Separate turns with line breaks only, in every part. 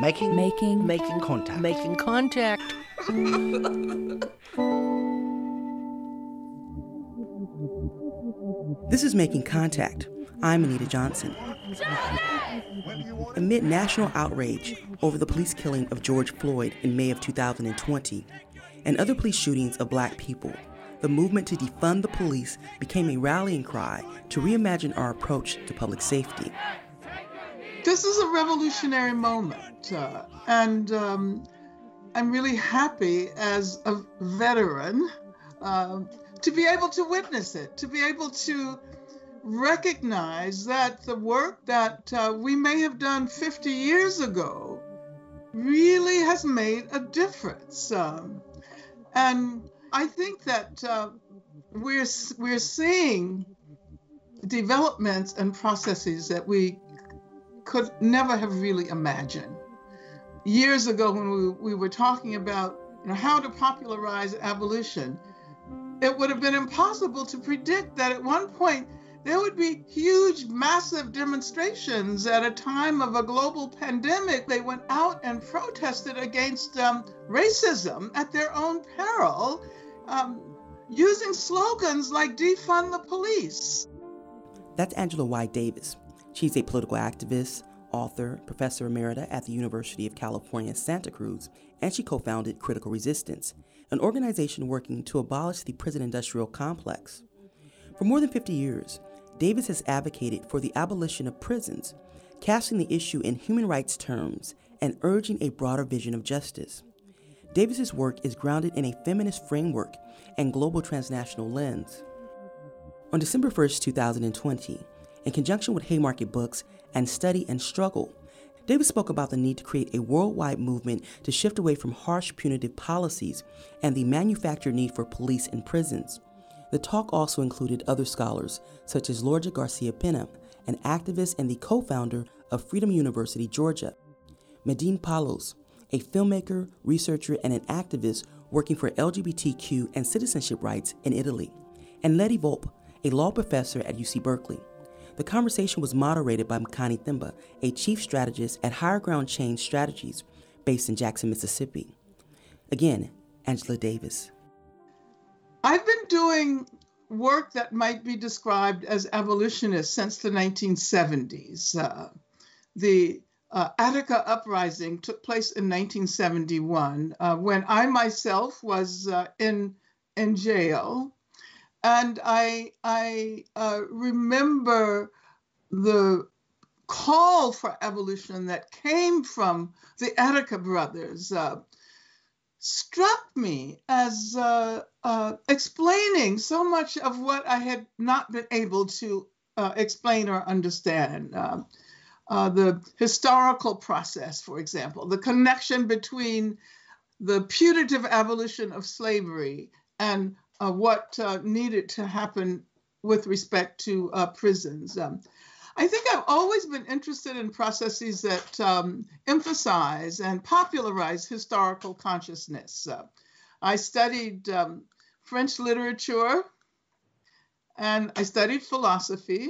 Making,
Making
making contact.
Making contact.
This is Making Contact. I'm Anita Johnson. Amid national outrage over the police killing of George Floyd in May of 2020 and other police shootings of black people, the movement to defund the police became a rallying cry to reimagine our approach to public safety.
This is a revolutionary moment, uh, and um, I'm really happy as a veteran uh, to be able to witness it, to be able to recognize that the work that uh, we may have done 50 years ago really has made a difference. Um, and I think that uh, we're we're seeing developments and processes that we could never have really imagined. Years ago, when we, we were talking about you know, how to popularize abolition, it would have been impossible to predict that at one point there would be huge, massive demonstrations at a time of a global pandemic. They went out and protested against um, racism at their own peril, um, using slogans like defund the police.
That's Angela Y. Davis. She's a political activist, author, professor emerita at the University of California, Santa Cruz, and she co founded Critical Resistance, an organization working to abolish the prison industrial complex. For more than 50 years, Davis has advocated for the abolition of prisons, casting the issue in human rights terms and urging a broader vision of justice. Davis's work is grounded in a feminist framework and global transnational lens. On December 1st, 2020, in conjunction with Haymarket Books and Study and Struggle, Davis spoke about the need to create a worldwide movement to shift away from harsh punitive policies and the manufactured need for police and prisons. The talk also included other scholars, such as Lorgia Garcia Pena, an activist and the co founder of Freedom University, Georgia, Medhin Paolos, a filmmaker, researcher, and an activist working for LGBTQ and citizenship rights in Italy, and Leti Volpp, a law professor at UC Berkeley. The conversation was moderated by Makani Themba, a chief strategist at Higher Ground Change Strategies based in Jackson, Mississippi. Again, Angela Davis.
I've been doing work that might be described as abolitionist since the 1970s. Uh, the uh, Attica uprising took place in 1971 uh, when I myself was uh, in in jail, and I I uh, remember the call for abolition that came from the Attica brothers uh, struck me as uh, uh, explaining so much of what I had not been able to uh, explain or understand. Uh, the historical process, for example, the connection between the putative abolition of slavery and uh, what needed to happen with respect to prisons. Um, I think I've always been interested in processes that um, emphasize and popularize historical consciousness. Uh, I studied um, French literature and I studied philosophy,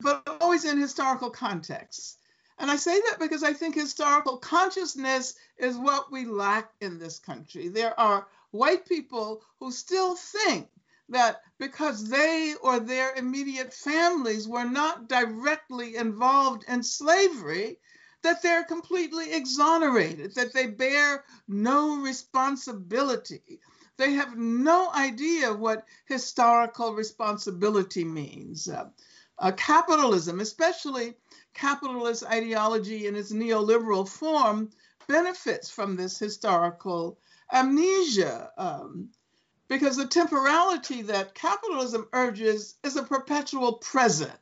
but always in historical contexts. And I say that because I think historical consciousness is what we lack in this country. There are white people who still think that because they or their immediate families were not directly involved in slavery, that they're completely exonerated, that they bear no responsibility. They have no idea what historical responsibility means. Uh, uh, capitalism, especially capitalist ideology in its neoliberal form, benefits from this historical amnesia. Um, because the temporality that capitalism urges is a perpetual present.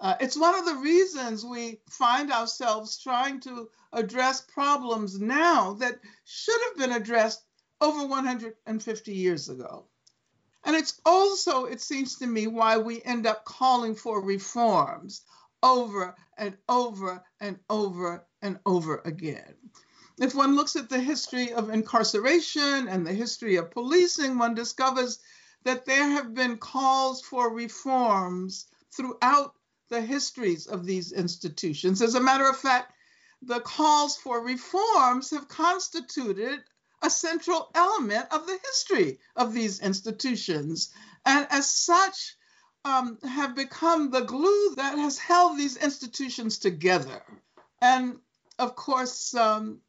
Uh, it's one of the reasons we find ourselves trying to address problems now that should have been addressed over 150 years ago. And it's also, it seems to me, why we end up calling for reforms over and over and over and over again. If one looks at the history of incarceration and the history of policing, one discovers that there have been calls for reforms throughout the histories of these institutions. As a matter of fact, the calls for reforms have constituted a central element of the history of these institutions. And as such, um, have become the glue that has held these institutions together. And of course, um,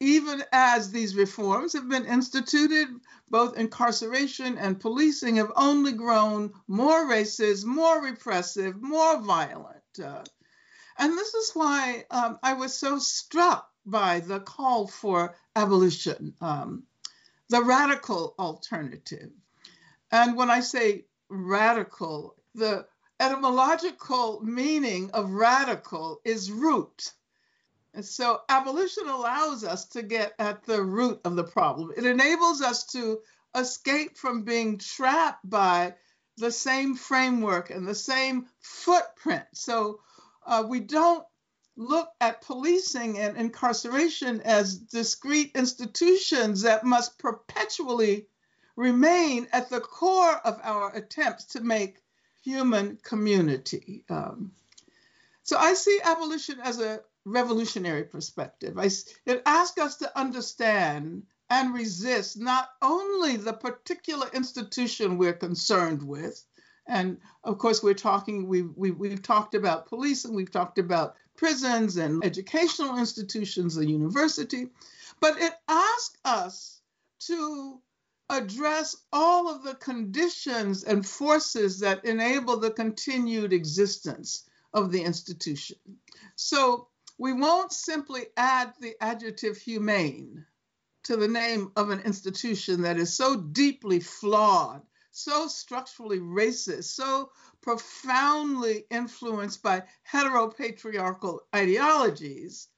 even as these reforms have been instituted, both incarceration and policing have only grown more racist, more repressive, more violent. Uh, and this is why um, I was so struck by the call for abolition, um, the radical alternative. And when I say radical, the etymological meaning of radical is root. So abolition allows us to get at the root of the problem. It enables us to escape from being trapped by the same framework and the same footprint. So uh, we don't look at policing and incarceration as discrete institutions that must perpetually remain at the core of our attempts to make human community. Um, so I see abolition as a revolutionary perspective. I, it asks us to understand and resist not only the particular institution we're concerned with, and of course we're talking, we've, we, we have talked about police and we've talked about prisons and educational institutions, the university, but it asks us to address all of the conditions and forces that enable the continued existence of the institution. So we won't simply add the adjective humane to the name of an institution that is so deeply flawed, so structurally racist, so profoundly influenced by heteropatriarchal ideologies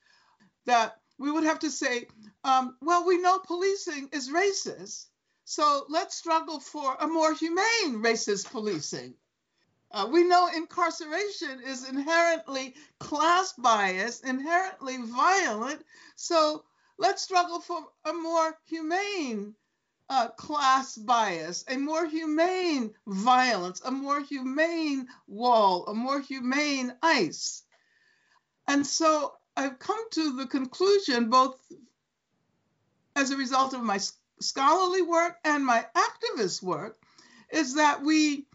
that we would have to say, um, well, we know policing is racist, so let's struggle for a more humane racist policing. Uh, we know incarceration is inherently class biased, inherently violent. So let's struggle for a more humane uh, class bias, a more humane violence, a more humane wall, a more humane ICE. And so I've come to the conclusion, both as a result of my scholarly work and my activist work is that we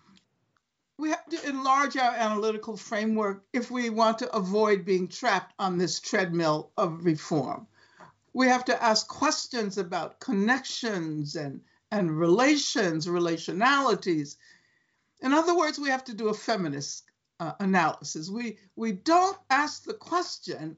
we have to enlarge our analytical framework if we want to avoid being trapped on this treadmill of reform. We have to ask questions about connections and, and relations, relationalities. In other words, we have to do a feminist uh, analysis. We, we don't ask the question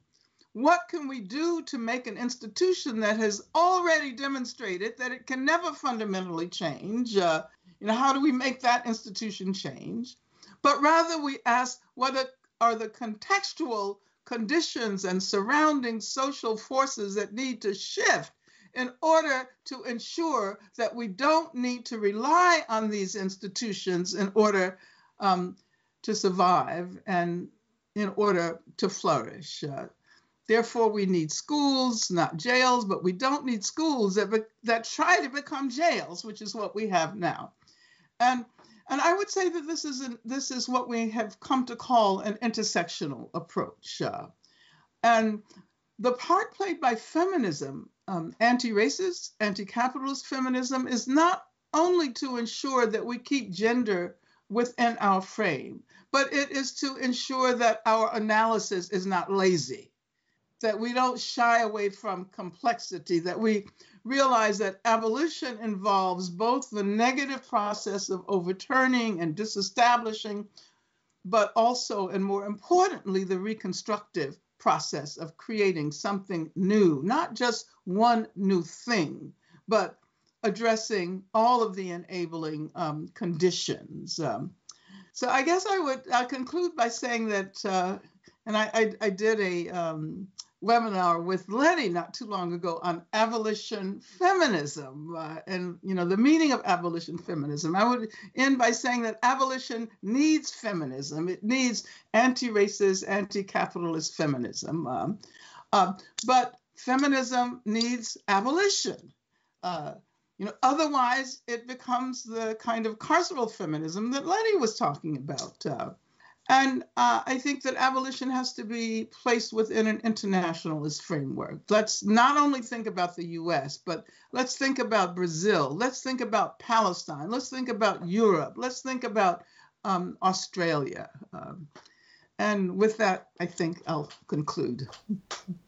what can we do to make an institution that has already demonstrated that it can never fundamentally change? Uh, you know, how do we make that institution change? But rather, we ask what are the contextual conditions and surrounding social forces that need to shift in order to ensure that we don't need to rely on these institutions in order um, to survive and in order to flourish. Uh, Therefore, we need schools, not jails, but we don't need schools that, be, that try to become jails, which is what we have now. And, and I would say that this is, an, this is what we have come to call an intersectional approach. Uh, and the part played by feminism, um, anti racist, anti capitalist feminism, is not only to ensure that we keep gender within our frame, but it is to ensure that our analysis is not lazy that we don't shy away from complexity, that we realize that abolition involves both the negative process of overturning and disestablishing, but also, and more importantly, the reconstructive process of creating something new, not just one new thing, but addressing all of the enabling um, conditions. Um, so I guess I would uh, conclude by saying that, uh, and I, I, I, did a um, webinar with Leti not too long ago on abolition feminism uh, and you know the meaning of abolition feminism. I would end by saying that abolition needs feminism. It needs anti-racist, anti-capitalist feminism. Um, uh, but feminism needs abolition. Uh, you know, otherwise it becomes the kind of carceral feminism that Leti was talking about. And uh, I think that abolition has to be placed within an internationalist framework. Let's not only think about the US, but let's think about Brazil. Let's think about Palestine. Let's think about Europe. Let's think about um, Australia. Um, and with that, I think I'll conclude.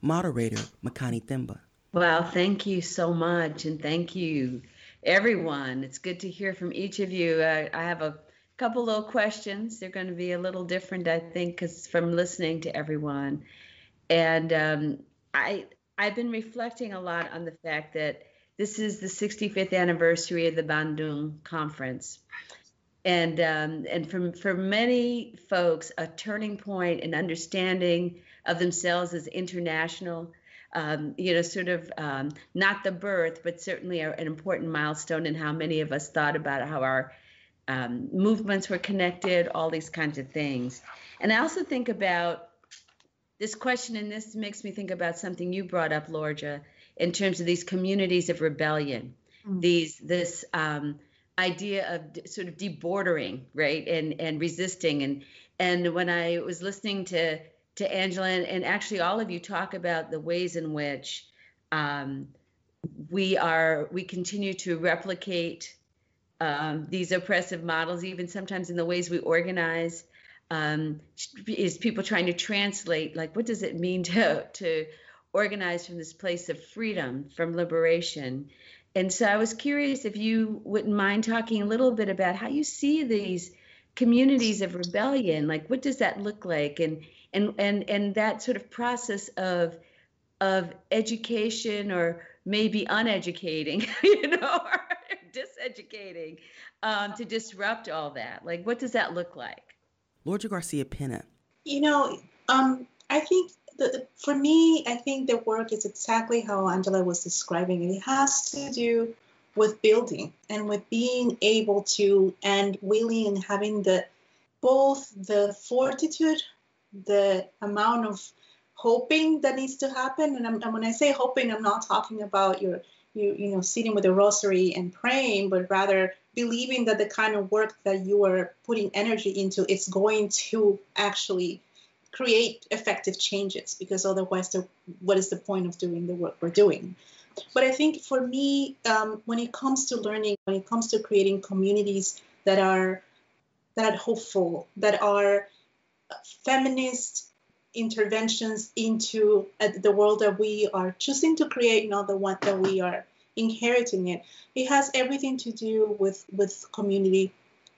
Moderator Makani Themba.
Well, thank you so much. And thank you, everyone. It's good to hear from each of you. I, I have a couple little questions. They're going to be a little different, I think, because from listening to everyone. And um, I, I've been reflecting a lot on the fact that this is the 65th anniversary of the Bandung Conference and um, and for for many folks, a turning point in understanding of themselves as international. Um, you know, sort of um, not the birth, but certainly a, an important milestone in how many of us thought about how our um, movements were connected, all these kinds of things. And I also think about this question, and this makes me think about something you brought up, Lorgia, in terms of these communities of rebellion, mm-hmm. these this um, idea of sort of debordering, right, and and resisting. And and when I was listening to to Angela and, and actually all of you talk about the ways in which um, we are we continue to replicate um, these oppressive models, even sometimes in the ways we organize. Um, is people trying to translate like what does it mean to to organize from this place of freedom, from liberation, and so I was curious if you wouldn't mind talking a little bit about how you see these communities of rebellion. Like, what does that look like? And and and and that sort of process of of education or maybe uneducating, you know, diseducating um, to disrupt all that. Like, what does that look like?
Lorgia Garcia Pena.
You know, um, I think the, for me, I think the work is exactly how Angela was describing it. It has to do with building and with being able to and willing and having the both the fortitude, the amount of hoping that needs to happen. And, and when I say hoping, I'm not talking about your you you know sitting with a rosary and praying, but rather believing that the kind of work that you are putting energy into is going to actually create effective changes because otherwise the, what is the point of doing the work we're doing? But i think for me um, when it comes to learning when it comes to creating communities that are that are hopeful that are feminist interventions into uh, the world that we are choosing to create not the one that we are inheriting it it has everything to do with with community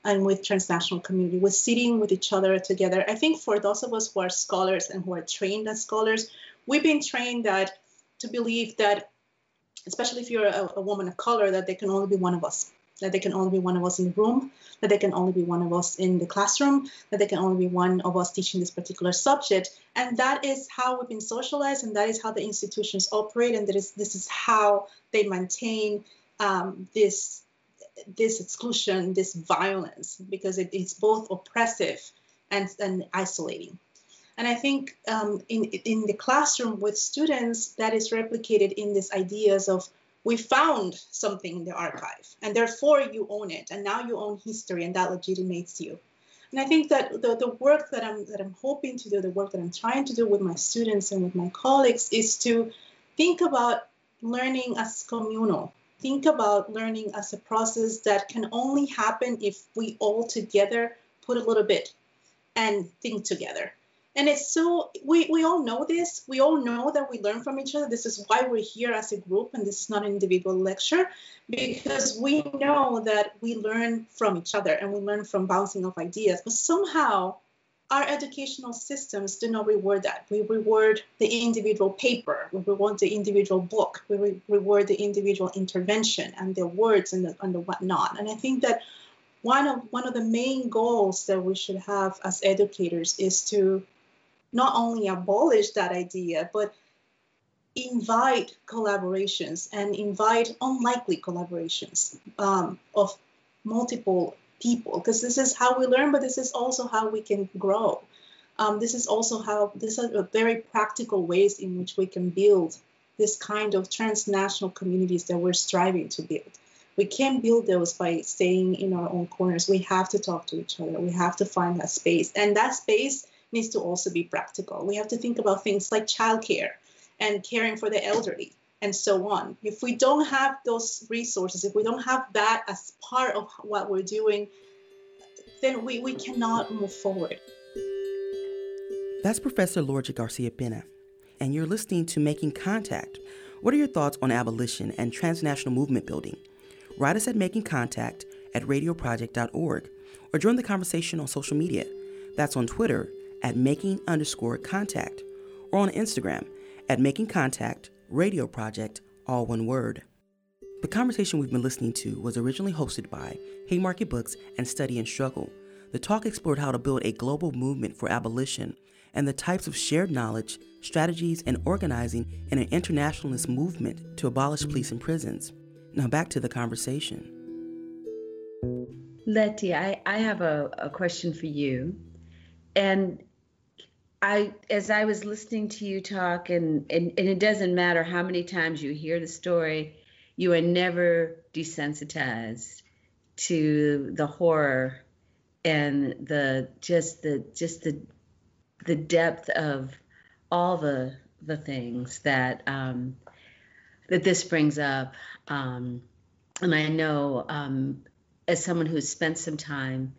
and with transnational community, with sitting with each other together. I think for those of us who are scholars and who are trained as scholars, we've been trained that to believe that, especially if you're a, a woman of color, that there can only be one of us, that there can only be one of us in the room, that there can only be one of us in the classroom, that there can only be one of us teaching this particular subject. And that is how we've been socialized, and that is how the institutions operate, and that is this is how they maintain um, this this exclusion, this violence, because it, it's both oppressive and, and isolating. And I think um, in, in the classroom with students, that is replicated in these ideas of we found something in the archive, and therefore you own it, and now you own history, and that legitimates you. And I think that the, the work that I'm that I'm hoping to do, the work that I'm trying to do with my students and with my colleagues, is to think about learning as communal, think about learning as a process that can only happen if we all together put a little bit and think together. And it's so, we, we all know this. We all know that we learn from each other. This is why we're here as a group, and this is not an individual lecture, because we know that we learn from each other and we learn from bouncing off ideas. But somehow, our educational systems do not reward that. We reward the individual paper, we reward the individual book, we re- reward the individual intervention and the words and the, and the whatnot. And I think that one of one of the main goals that we should have as educators is to not only abolish that idea, but invite collaborations and invite unlikely collaborations um, of multiple people because this is how we learn, but this is also how we can grow. Um, this is also how these are very practical ways in which we can build this kind of transnational communities that we're striving to build. We can't build those by staying in our own corners. We have to talk to each other. We have to find that space. And that space needs to also be practical. We have to think about things like childcare and caring for the elderly and so on. If we don't have those resources, if we don't have that as part of what we're doing, then we, we cannot move forward.
That's Professor Lorgia Garcia Pena, and you're listening to Making Contact. What are your thoughts on abolition and transnational movement building? Write us at Making Contact at radioproject.org or join the conversation on social media. That's on Twitter at Making underscore contact or on Instagram at Making Contact Radio Project, all one word. The conversation we've been listening to was originally hosted by Haymarket Books and Study and Struggle. The talk explored how to build a global movement for abolition and the types of shared knowledge, strategies, and organizing in an internationalist movement to abolish police and prisons. Now back to the conversation.
Leti, I, I have a, a question for you. And I as I was listening to you talk and, and and it doesn't matter how many times you hear the story, you are never desensitized to the horror and the just the just the the depth of all the the things that um, that this brings up. Um, and I know um, as someone who's spent some time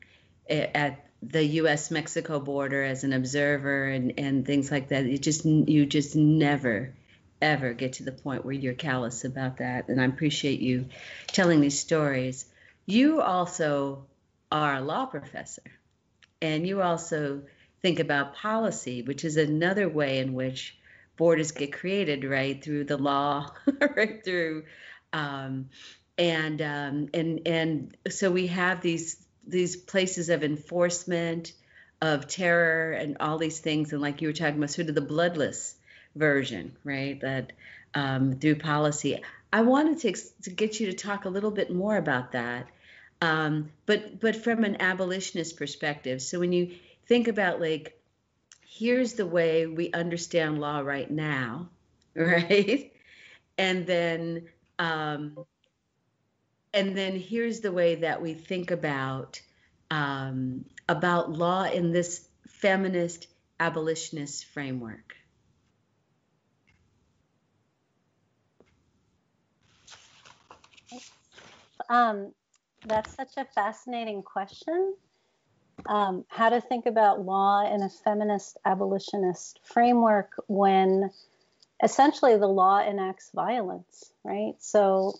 at the U.S. Mexico border as an observer and, and things like that. You just you just never ever get to the point where you're callous about that. And I appreciate you telling these stories. You also are a law professor, and you also think about policy, which is another way in which borders get created, right through the law, right through. Um, and um, and and so we have these these places of enforcement of terror and all these things. And like you were talking about sort of the bloodless version right? That um, through policy. I wanted to, to get you to talk a little bit more about that. Um, but but from an abolitionist perspective. So when you think about like here's the way we understand law right now right? And then um, and then here's the way that we think about um, about law in this feminist abolitionist framework.
Um, that's such a fascinating question. Um, how to think about law in a feminist abolitionist framework when essentially the law enacts violence, right? So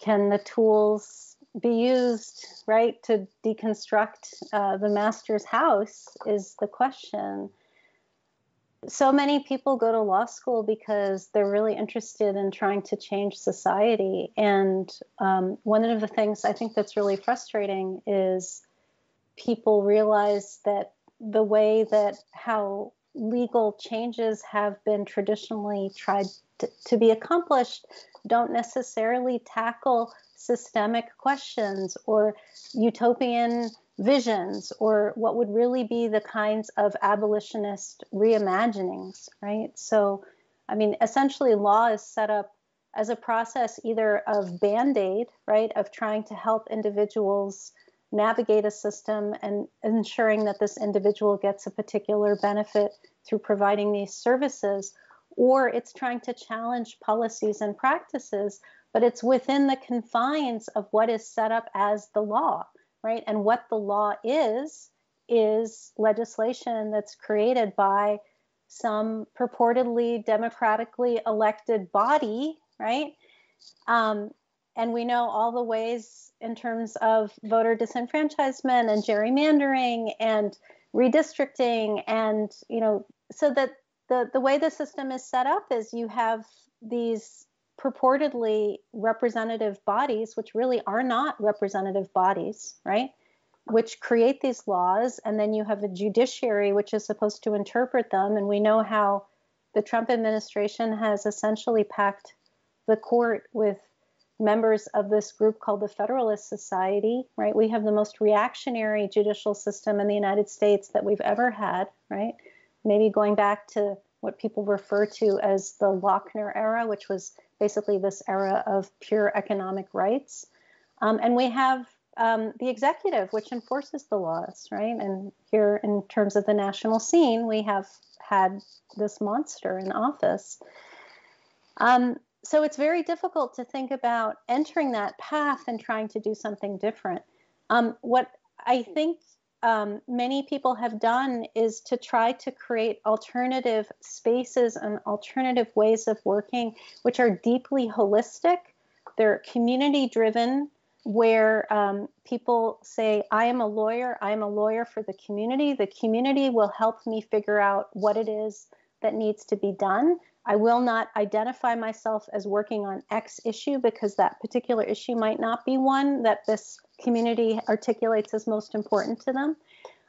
can the tools be used right to deconstruct uh, the master's house is the question. So many people go to law school because they're really interested in trying to change society. And um, one of the things i think that's really frustrating is people realize that the way that how legal changes have been traditionally tried to, to be accomplished don't necessarily tackle systemic questions or utopian visions or what would really be the kinds of abolitionist reimaginings, right? So, I mean, essentially, law is set up as a process either of band aid, right, of trying to help individuals navigate a system and ensuring that this individual gets a particular benefit through providing these services, or it's trying to challenge policies and practices, but it's within the confines of what is set up as the law, right? And what the law is, is legislation that's created by some purportedly democratically elected body, right? Um, and we know all the ways in terms of voter disenfranchisement and gerrymandering and redistricting and you know so that the, the way the system is set up is you have these purportedly representative bodies, which really are not representative bodies, right? Which create these laws, and then you have a judiciary which is supposed to interpret them. And we know how the Trump administration has essentially packed the court with members of this group called the Federalist Society, right? We have the most reactionary judicial system in the United States that we've ever had, right? Maybe going back to what people refer to as the Lochner era, which was basically this era of pure economic rights. Um, and we have um, the executive, which enforces the laws, right? And here, in terms of the national scene, we have had this monster in office. Um, so it's very difficult to think about entering that path and trying to do something different. Um, what I think um, many people have done is to try to create alternative spaces and alternative ways of working, which are deeply holistic. They're community driven, where um, people say, I am a lawyer, I am a lawyer for the community. The community will help me figure out what it is that needs to be done. I will not identify myself as working on X issue because that particular issue might not be one that this community articulates as most important to them.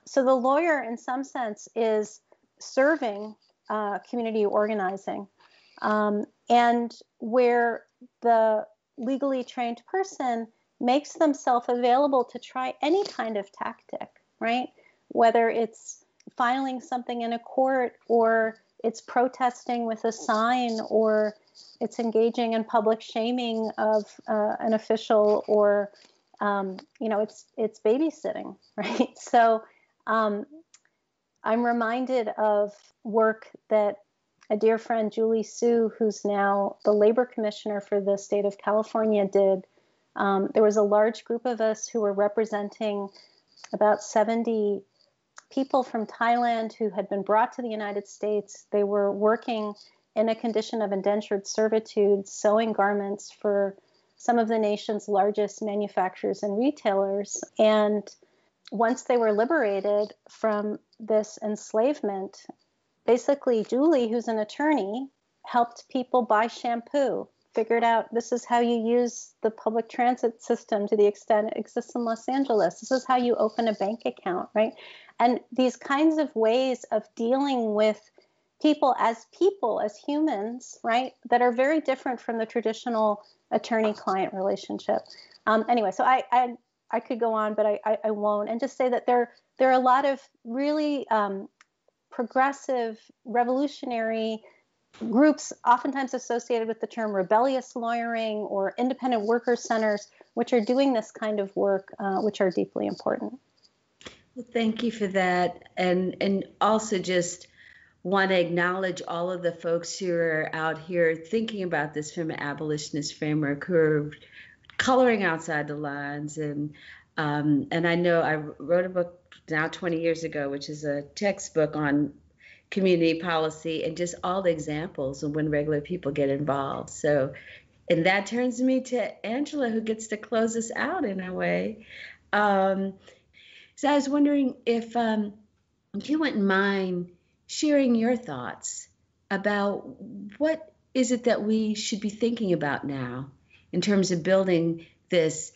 So the lawyer, in some sense, is serving uh, community organizing. Um, and where the legally trained person makes themselves available to try any kind of tactic, right? Whether it's filing something in a court or it's protesting with a sign or it's engaging in public shaming of uh, an official or um, you know it's it's babysitting right? So um, i'm reminded of work that a dear friend julie su who's now the labor commissioner for the state of california did. Um, there was a large group of us who were representing about 70 people from Thailand who had been brought to the United States. They were working in a condition of indentured servitude, sewing garments for some of the nation's largest manufacturers and retailers. And once they were liberated from this enslavement, basically, Julie, who's an attorney, helped people buy shampoo, figured out this is how you use the public transit system to the extent it exists in Los Angeles. This is how you open a bank account, right? And these kinds of ways of dealing with people as people, as humans, right, that are very different from the traditional attorney client relationship. Um, anyway, so I, I, I could go on, but I, I, I, won't. And just say that there, there are a lot of really um, progressive, revolutionary groups, oftentimes associated with the term rebellious lawyering or independent worker centers, which are doing this kind of work, uh, which are deeply important.
Well, thank you for that, and and also just want to acknowledge all of the folks who are out here thinking about this from an abolitionist framework, who are coloring outside the lines, and um, and I know I wrote a book now 20 years ago, which is a textbook on community policy and just all the examples of when regular people get involved. So, and that turns me to Angela, who gets to close us out in a way. Um, so I was wondering if um, if you wouldn't mind sharing your thoughts about what is it that we should be thinking about now in terms of building this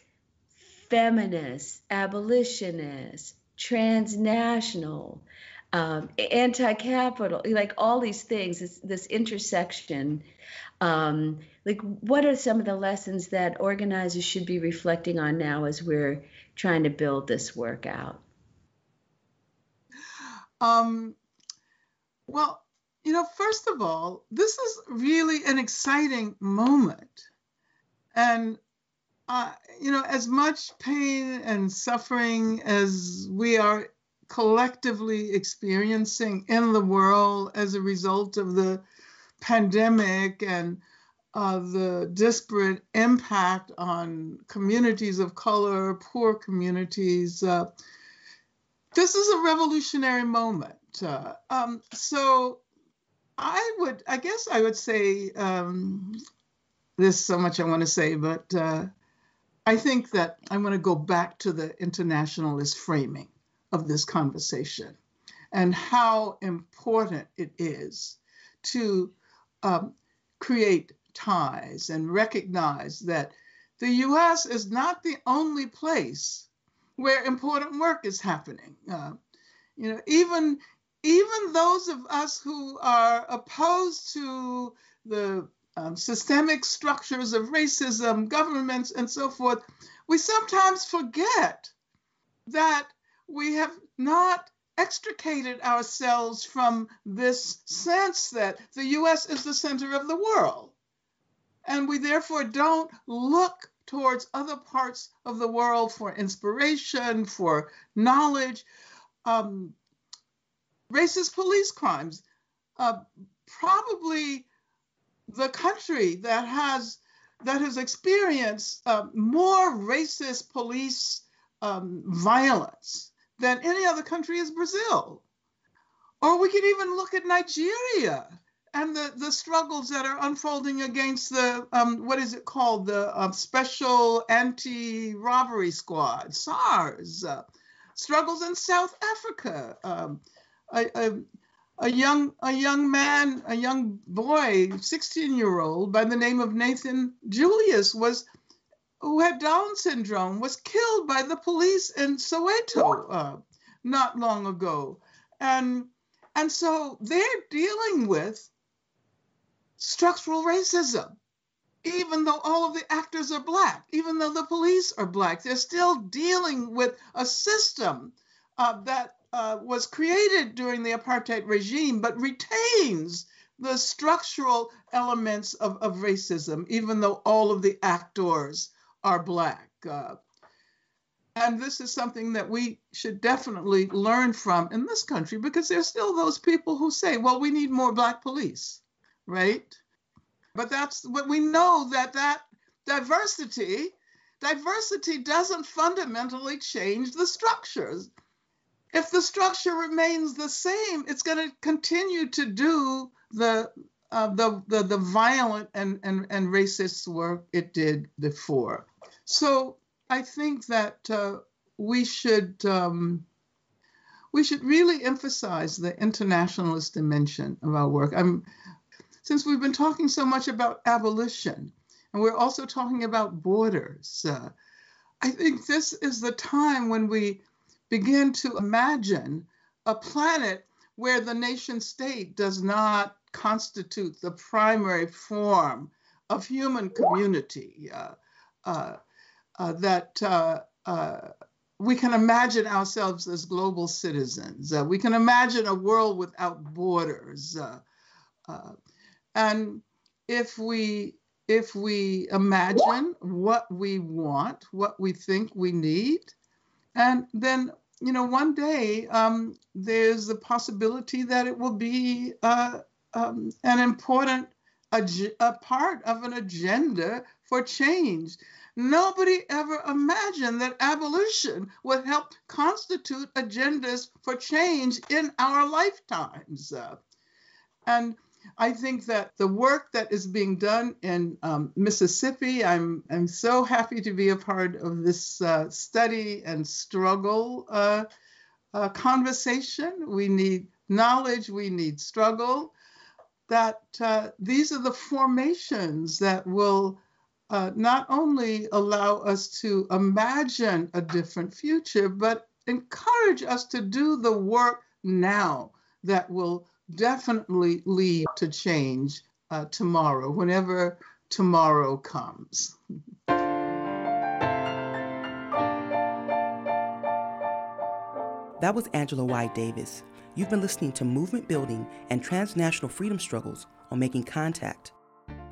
feminist, abolitionist, transnational, um, anti-capital, like all these things, this, this intersection. Um, like, what are some of the lessons that organizers should be reflecting on now as we're trying to build this work out?
Um, well, you know, first of all, this is really an exciting moment. And, uh, you know, as much pain and suffering as we are collectively experiencing in the world as a result of the pandemic and uh, the disparate impact on communities of color, poor communities. Uh, this is a revolutionary moment. Uh, um, so I would, I guess I would say, um, there's so much I want to say, but uh, I think that I want to go back to the internationalist framing of this conversation and how important it is to um, create ties and recognize that the US is not the only place where important work is happening. Uh, you know, even even those of us who are opposed to the um, systemic structures of racism, governments, and so forth, we sometimes forget that we have not extricated ourselves from this sense that the US is the center of the world and we therefore don't look towards other parts of the world for inspiration, for knowledge. Um, racist police crimes, uh, probably the country that has that has experienced uh, more racist police um, violence than any other country is Brazil. Or we can even look at Nigeria and the, the struggles that are unfolding against the, um, what is it called, the uh, Special Anti Robbery Squad, SARS, uh, struggles in South Africa. Um, a, a, a, young, a young man, a young boy, 16 year old by the name of Nathan Julius was who had Down syndrome was killed by the police in Soweto uh, not long ago. And, and so they're dealing with structural racism. Even though all of the actors are black, even though the police are black, they're still dealing with a system uh, that uh, was created during the apartheid regime, but retains the structural elements of, of racism, even though all of the actors are black. Uh, and this is something that we should definitely learn from in this country because there's still those people who say, well, we need more black police right? But that's what we know that that diversity diversity doesn't fundamentally change the structures. If the structure remains the same, it's going to continue to do the uh, the, the the violent and, and and racist work it did before. So I think that uh, we should um, we should really emphasize the internationalist dimension of our work. I'm since we've been talking so much about abolition and we're also talking about borders, uh, I think this is the time when we begin to imagine a planet where the nation state does not constitute the primary form of human community, uh, uh, uh that uh, we can imagine ourselves as global citizens. we can imagine a world without borders. And if we if we imagine what we want, what we think we need, and then you know one day um, there's the possibility that it will be uh, um, an important ag- a part of an agenda for change. Nobody ever imagined that abolition would help constitute agendas for change in our lifetimes. Uh, and I think that the work that is being done in um, Mississippi, I'm, I'm so happy to be a part of this uh, study and struggle uh, uh, conversation. We need knowledge, we need struggle. That uh, these are the formations that will uh, not only allow us to imagine a different future, but encourage us to do the work now that will definitely lead to change uh, tomorrow, whenever tomorrow comes.
That was Angela Y. Davis. You've been listening to Movement Building and Transnational Freedom Struggles on Making Contact.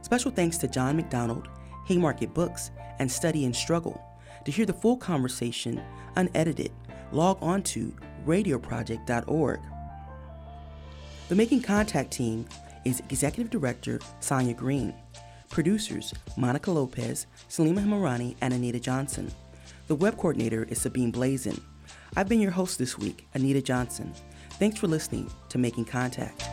Special thanks to John McDonald, Haymarket Books, and Study and Struggle. To hear the full conversation, unedited, log on to radioproject.org. The Making Contact team is Executive Director Sonia Green, producers Monica Lopez, Salima Hamirani, and Anita Johnson. The web coordinator is Sabine Blaizin. I've been your host this week, Anita Johnson. Thanks for listening to Making Contact.